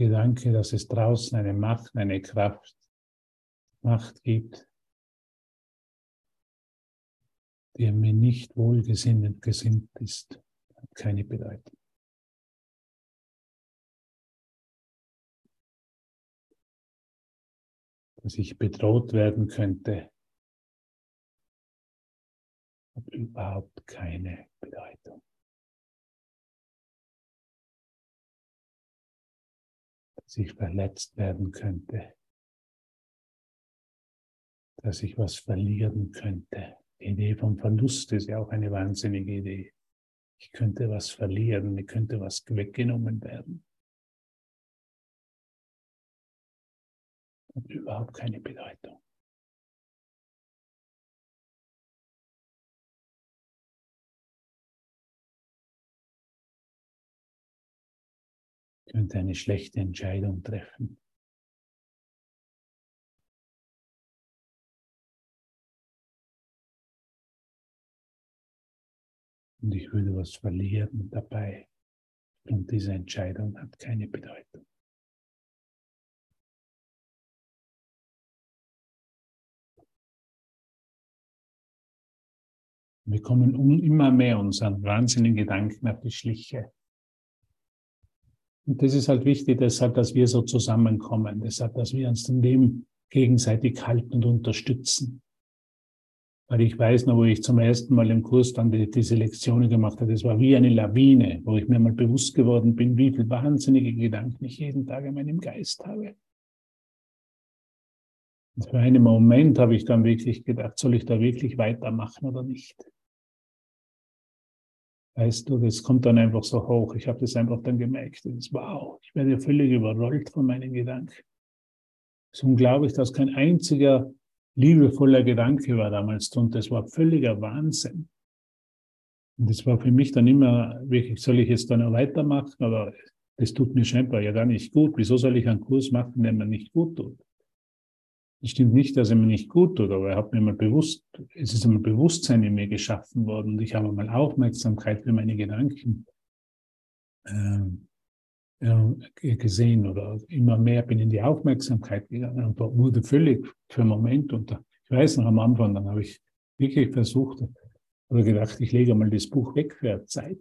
Gedanke, dass es draußen eine Macht, eine Kraft, Macht gibt, die mir nicht wohlgesinnt gesinnt ist, hat keine Bedeutung. Dass ich bedroht werden könnte, hat überhaupt keine Bedeutung. Dass ich verletzt werden könnte, dass ich was verlieren könnte. Die Idee vom Verlust ist ja auch eine wahnsinnige Idee. Ich könnte was verlieren, mir könnte was weggenommen werden. Hat überhaupt keine Bedeutung. Könnte eine schlechte Entscheidung treffen. Und ich würde was verlieren dabei. Und diese Entscheidung hat keine Bedeutung. Wir kommen immer mehr unseren wahnsinnigen Gedanken auf die Schliche. Und das ist halt wichtig, deshalb, dass wir so zusammenkommen, deshalb, dass wir uns in dem gegenseitig halten und unterstützen. Weil ich weiß noch, wo ich zum ersten Mal im Kurs dann die, diese Lektionen gemacht habe, das war wie eine Lawine, wo ich mir mal bewusst geworden bin, wie viel wahnsinnige Gedanken ich jeden Tag in meinem Geist habe. Und für einen Moment habe ich dann wirklich gedacht, soll ich da wirklich weitermachen oder nicht? Weißt du, das kommt dann einfach so hoch. Ich habe das einfach dann gemerkt. Ist, wow, ich werde völlig überrollt von meinen Gedanken. Es ist unglaublich, dass kein einziger liebevoller Gedanke war damals und das war völliger Wahnsinn. Und das war für mich dann immer wirklich, soll ich jetzt dann noch weitermachen oder das tut mir scheinbar ja gar nicht gut. Wieso soll ich einen Kurs machen, der mir nicht gut tut? Stimmt nicht, dass er mir nicht gut tut, aber er hat mir mal bewusst, es ist einmal Bewusstsein in mir geschaffen worden und ich habe mal Aufmerksamkeit für meine Gedanken äh, gesehen oder immer mehr bin in die Aufmerksamkeit gegangen und wurde völlig für einen Moment unter. Ich weiß noch am Anfang, dann habe ich wirklich versucht oder gedacht, ich lege mal das Buch weg für eine Zeit.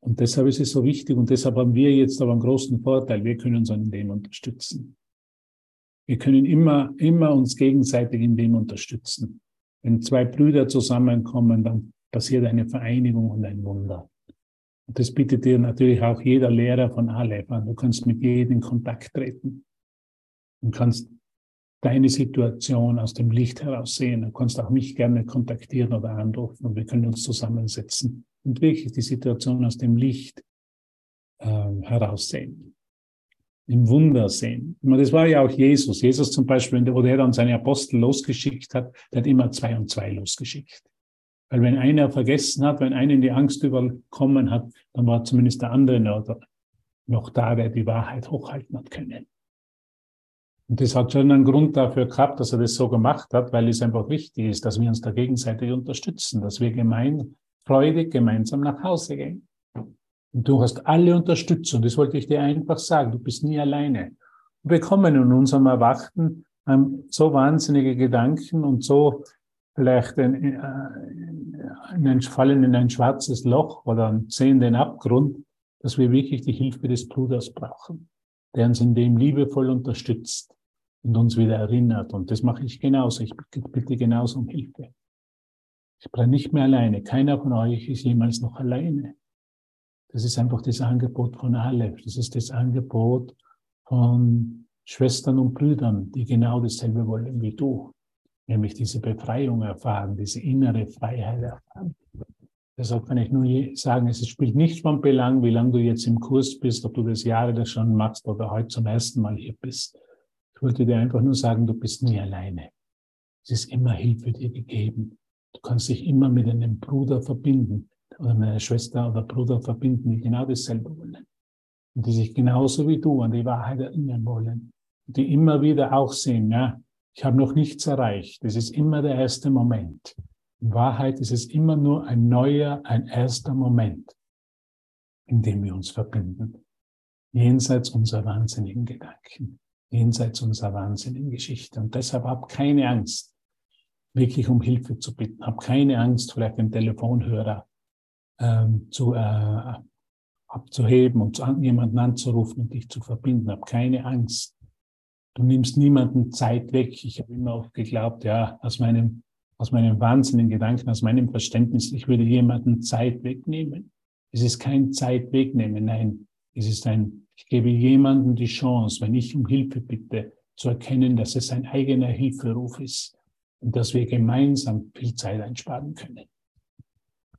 Und deshalb ist es so wichtig und deshalb haben wir jetzt aber einen großen Vorteil, wir können uns an dem unterstützen. Wir können immer, immer uns gegenseitig in dem unterstützen. Wenn zwei Brüder zusammenkommen, dann passiert eine Vereinigung und ein Wunder. Und das bietet dir natürlich auch jeder Lehrer von Aleph an. Du kannst mit jedem in Kontakt treten und kannst deine Situation aus dem Licht heraus sehen. Du kannst auch mich gerne kontaktieren oder anrufen und wir können uns zusammensetzen und wirklich die Situation aus dem Licht äh, heraussehen, im Wunder sehen. Das war ja auch Jesus. Jesus zum Beispiel, wo der dann seine Apostel losgeschickt hat, der hat immer zwei und zwei losgeschickt. Weil wenn einer vergessen hat, wenn einen die Angst überkommen hat, dann war zumindest der andere noch da, der die Wahrheit hochhalten hat können. Und das hat schon einen Grund dafür gehabt, dass er das so gemacht hat, weil es einfach wichtig ist, dass wir uns da gegenseitig unterstützen, dass wir gemein, freudig gemeinsam nach Hause gehen. Du hast alle Unterstützung. Das wollte ich dir einfach sagen. Du bist nie alleine. Wir kommen in unserem Erwachten so wahnsinnige Gedanken und so vielleicht in, in ein, fallen in ein schwarzes Loch oder sehen den Abgrund, dass wir wirklich die Hilfe des Bruders brauchen, der uns in dem liebevoll unterstützt und uns wieder erinnert. Und das mache ich genauso. Ich bitte genauso um Hilfe. Ich bleibe nicht mehr alleine. Keiner von euch ist jemals noch alleine. Das ist einfach das Angebot von Aleph. Das ist das Angebot von Schwestern und Brüdern, die genau dasselbe wollen wie du. Nämlich diese Befreiung erfahren, diese innere Freiheit erfahren. Deshalb kann ich nur sagen, es spielt nicht von Belang, wie lange du jetzt im Kurs bist, ob du das Jahre das schon machst oder heute zum ersten Mal hier bist. Ich wollte dir einfach nur sagen, du bist nie alleine. Es ist immer Hilfe dir gegeben. Du kannst dich immer mit einem Bruder verbinden oder mit einer Schwester oder Bruder verbinden, die genau dasselbe wollen. Und die sich genauso wie du an die Wahrheit erinnern wollen. Und die immer wieder auch sehen, ja, ich habe noch nichts erreicht. Das ist immer der erste Moment. In Wahrheit ist es immer nur ein neuer, ein erster Moment, in dem wir uns verbinden. Jenseits unserer wahnsinnigen Gedanken jenseits unserer wahnsinnigen Geschichte. Und deshalb hab keine Angst, wirklich um Hilfe zu bitten. Hab keine Angst, vielleicht den Telefonhörer ähm, zu, äh, abzuheben und jemanden anzurufen und dich zu verbinden. Hab keine Angst. Du nimmst niemanden Zeit weg. Ich habe immer auch geglaubt, ja, aus meinem, aus meinem wahnsinnigen Gedanken, aus meinem Verständnis, ich würde jemanden Zeit wegnehmen. Es ist kein Zeit wegnehmen, nein, es ist ein ich gebe jemandem die Chance, wenn ich um Hilfe bitte, zu erkennen, dass es ein eigener Hilferuf ist und dass wir gemeinsam viel Zeit einsparen können.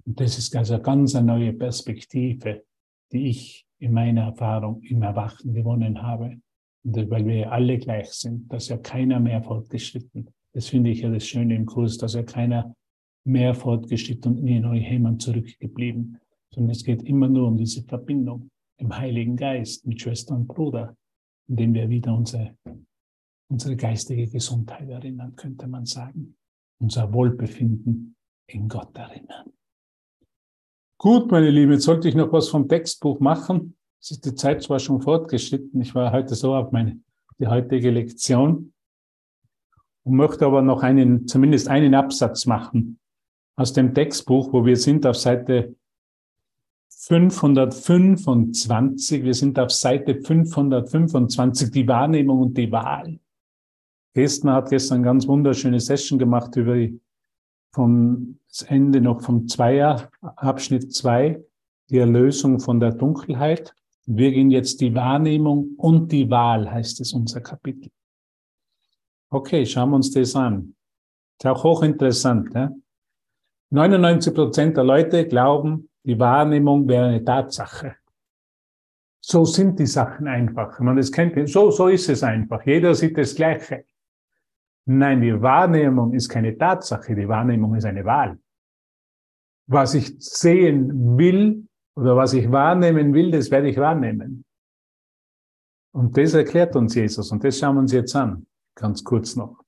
Und das ist also ganz eine neue Perspektive, die ich in meiner Erfahrung im Erwachen gewonnen habe. Und weil wir alle gleich sind, dass ja keiner mehr fortgeschritten. Das finde ich ja das Schöne im Kurs, dass ja keiner mehr fortgeschritten und nie neu jemand zurückgeblieben, sondern es geht immer nur um diese Verbindung im Heiligen Geist, mit Schwester und Bruder, indem wir wieder unsere, unsere geistige Gesundheit erinnern, könnte man sagen. Unser Wohlbefinden in Gott erinnern. Gut, meine Lieben, jetzt sollte ich noch was vom Textbuch machen. Es ist die Zeit zwar schon fortgeschritten. Ich war heute so auf meine, die heutige Lektion und möchte aber noch einen, zumindest einen Absatz machen aus dem Textbuch, wo wir sind auf Seite 525. Wir sind auf Seite 525, die Wahrnehmung und die Wahl. Gestern hat gestern eine ganz wunderschöne Session gemacht über die, vom Ende noch vom Zweier, Abschnitt zwei, die Erlösung von der Dunkelheit. Wir gehen jetzt die Wahrnehmung und die Wahl, heißt es unser Kapitel. Okay, schauen wir uns das an. Ist auch hochinteressant. Ja? 99 Prozent der Leute glauben, die Wahrnehmung wäre eine Tatsache. So sind die Sachen einfach. Man das kennt, so, so ist es einfach. Jeder sieht das Gleiche. Nein, die Wahrnehmung ist keine Tatsache. Die Wahrnehmung ist eine Wahl. Was ich sehen will oder was ich wahrnehmen will, das werde ich wahrnehmen. Und das erklärt uns Jesus. Und das schauen wir uns jetzt an. Ganz kurz noch.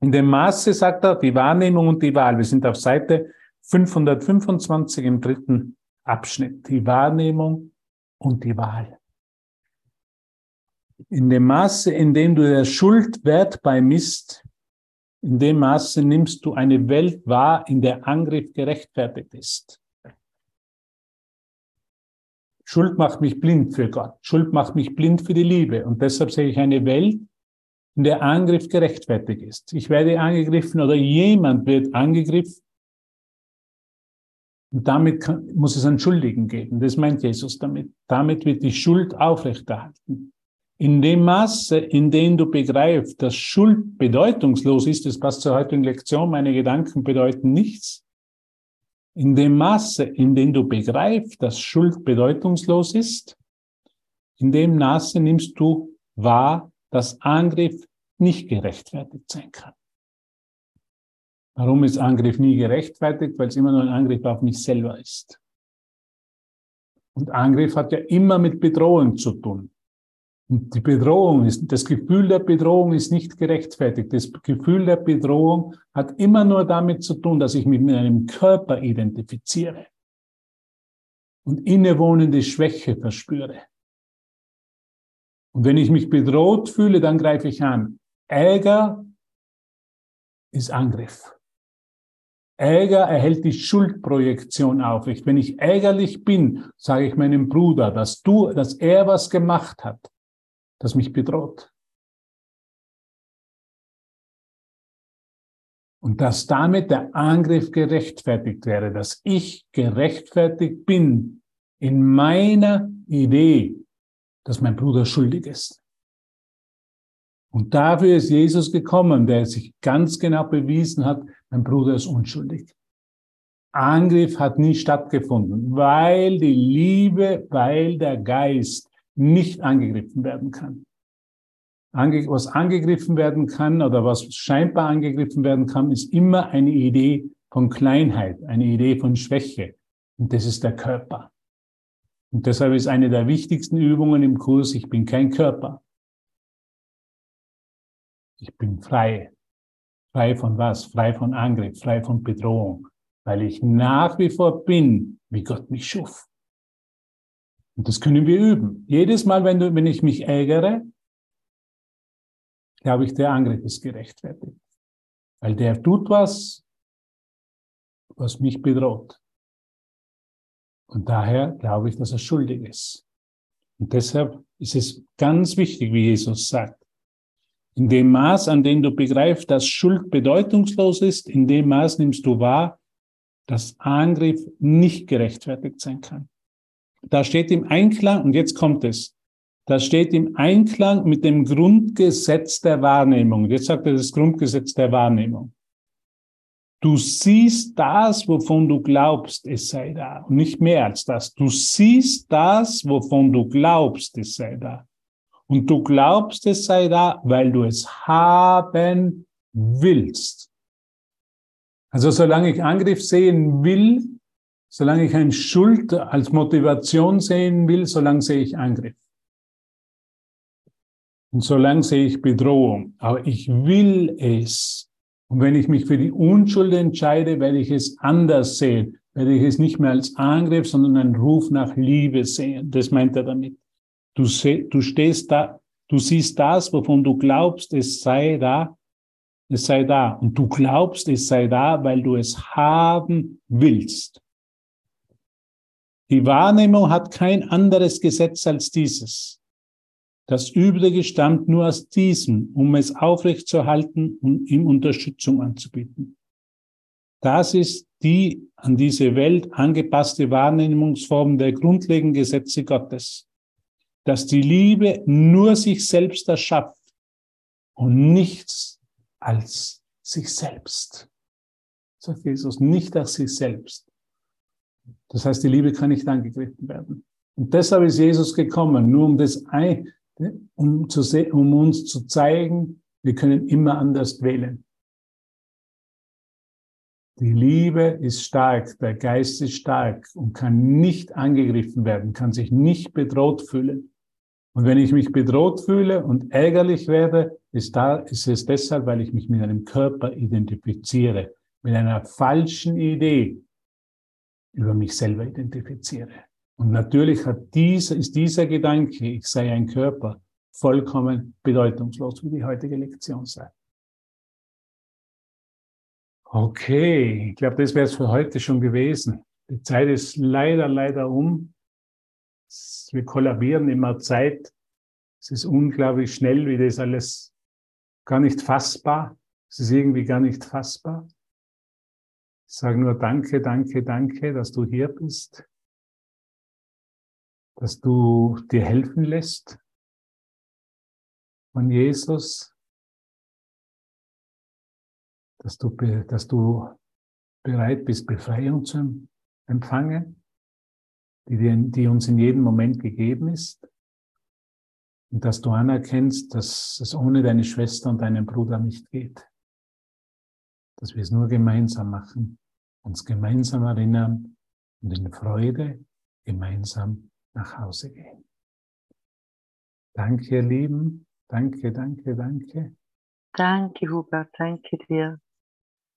In dem Maße sagt er, die Wahrnehmung und die Wahl. Wir sind auf Seite 525 im dritten Abschnitt, die Wahrnehmung und die Wahl. In dem Maße, in dem du der Schuld Wert beimisst, in dem Maße nimmst du eine Welt wahr, in der Angriff gerechtfertigt ist. Schuld macht mich blind für Gott. Schuld macht mich blind für die Liebe. Und deshalb sehe ich eine Welt, in der Angriff gerechtfertigt ist. Ich werde angegriffen oder jemand wird angegriffen und damit kann, muss es einen Schuldigen geben. Das meint Jesus damit. Damit wird die Schuld aufrechterhalten. In dem Maße, in dem du begreifst, dass Schuld bedeutungslos ist, das passt zur heutigen Lektion, meine Gedanken bedeuten nichts. In dem Maße, in dem du begreifst, dass Schuld bedeutungslos ist, in dem Maße nimmst du wahr, dass Angriff nicht gerechtfertigt sein kann. Warum ist Angriff nie gerechtfertigt? Weil es immer nur ein Angriff auf mich selber ist. Und Angriff hat ja immer mit Bedrohung zu tun. Und die Bedrohung ist, das Gefühl der Bedrohung ist nicht gerechtfertigt. Das Gefühl der Bedrohung hat immer nur damit zu tun, dass ich mich mit einem Körper identifiziere und innewohnende Schwäche verspüre. Und wenn ich mich bedroht fühle, dann greife ich an. Ärger ist Angriff. Ärger erhält die Schuldprojektion auf. Wenn ich ärgerlich bin, sage ich meinem Bruder, dass du, dass er was gemacht hat, das mich bedroht. Und dass damit der Angriff gerechtfertigt wäre, dass ich gerechtfertigt bin in meiner Idee, dass mein Bruder schuldig ist. Und dafür ist Jesus gekommen, der sich ganz genau bewiesen hat, mein Bruder ist unschuldig. Angriff hat nie stattgefunden, weil die Liebe, weil der Geist nicht angegriffen werden kann. Was angegriffen werden kann oder was scheinbar angegriffen werden kann, ist immer eine Idee von Kleinheit, eine Idee von Schwäche. Und das ist der Körper. Und deshalb ist eine der wichtigsten Übungen im Kurs, ich bin kein Körper. Ich bin frei. Frei von was? Frei von Angriff, frei von Bedrohung. Weil ich nach wie vor bin, wie Gott mich schuf. Und das können wir üben. Jedes Mal, wenn, du, wenn ich mich ärgere, glaube ich, der Angriff ist gerechtfertigt. Weil der tut was, was mich bedroht. Und daher glaube ich, dass er schuldig ist. Und deshalb ist es ganz wichtig, wie Jesus sagt, in dem Maß, an dem du begreifst, dass Schuld bedeutungslos ist, in dem Maß nimmst du wahr, dass Angriff nicht gerechtfertigt sein kann. Da steht im Einklang, und jetzt kommt es, da steht im Einklang mit dem Grundgesetz der Wahrnehmung. Jetzt sagt er das Grundgesetz der Wahrnehmung. Du siehst das, wovon du glaubst, es sei da. Und nicht mehr als das. Du siehst das, wovon du glaubst, es sei da. Und du glaubst, es sei da, weil du es haben willst. Also solange ich Angriff sehen will, solange ich ein Schuld als Motivation sehen will, solange sehe ich Angriff. Und solange sehe ich Bedrohung. Aber ich will es. Und wenn ich mich für die Unschuld entscheide, werde ich es anders sehen. Werde ich es nicht mehr als Angriff, sondern einen Ruf nach Liebe sehen. Das meint er damit. Du, seh, du stehst da, du siehst das, wovon du glaubst, es sei da, es sei da. Und du glaubst, es sei da, weil du es haben willst. Die Wahrnehmung hat kein anderes Gesetz als dieses. Das Übrige stammt nur aus diesem, um es aufrechtzuerhalten und ihm Unterstützung anzubieten. Das ist die an diese Welt angepasste Wahrnehmungsform der grundlegenden Gesetze Gottes, dass die Liebe nur sich selbst erschafft und nichts als sich selbst. Sagt Jesus, nicht als sich selbst. Das heißt, die Liebe kann nicht angegriffen werden. Und deshalb ist Jesus gekommen, nur um das um, zu um uns zu zeigen, wir können immer anders wählen. Die Liebe ist stark, der Geist ist stark und kann nicht angegriffen werden, kann sich nicht bedroht fühlen. Und wenn ich mich bedroht fühle und ärgerlich werde, ist, da, ist es deshalb, weil ich mich mit einem Körper identifiziere, mit einer falschen Idee über mich selber identifiziere. Und natürlich hat dieser, ist dieser Gedanke, ich sei ein Körper, vollkommen bedeutungslos, wie die heutige Lektion sei. Okay, ich glaube, das wäre es für heute schon gewesen. Die Zeit ist leider, leider um. Wir kollabieren immer Zeit. Es ist unglaublich schnell, wie das alles gar nicht fassbar. Es ist irgendwie gar nicht fassbar. Sage nur Danke, danke, danke, dass du hier bist dass du dir helfen lässt von Jesus, dass du, dass du bereit bist, Befreiung zu empfangen, die, die uns in jedem Moment gegeben ist. Und dass du anerkennst, dass es ohne deine Schwester und deinen Bruder nicht geht. Dass wir es nur gemeinsam machen, uns gemeinsam erinnern und in Freude gemeinsam nach Hause gehen. Danke, ihr Lieben. Danke, danke, danke. Danke, Hubert. Danke dir.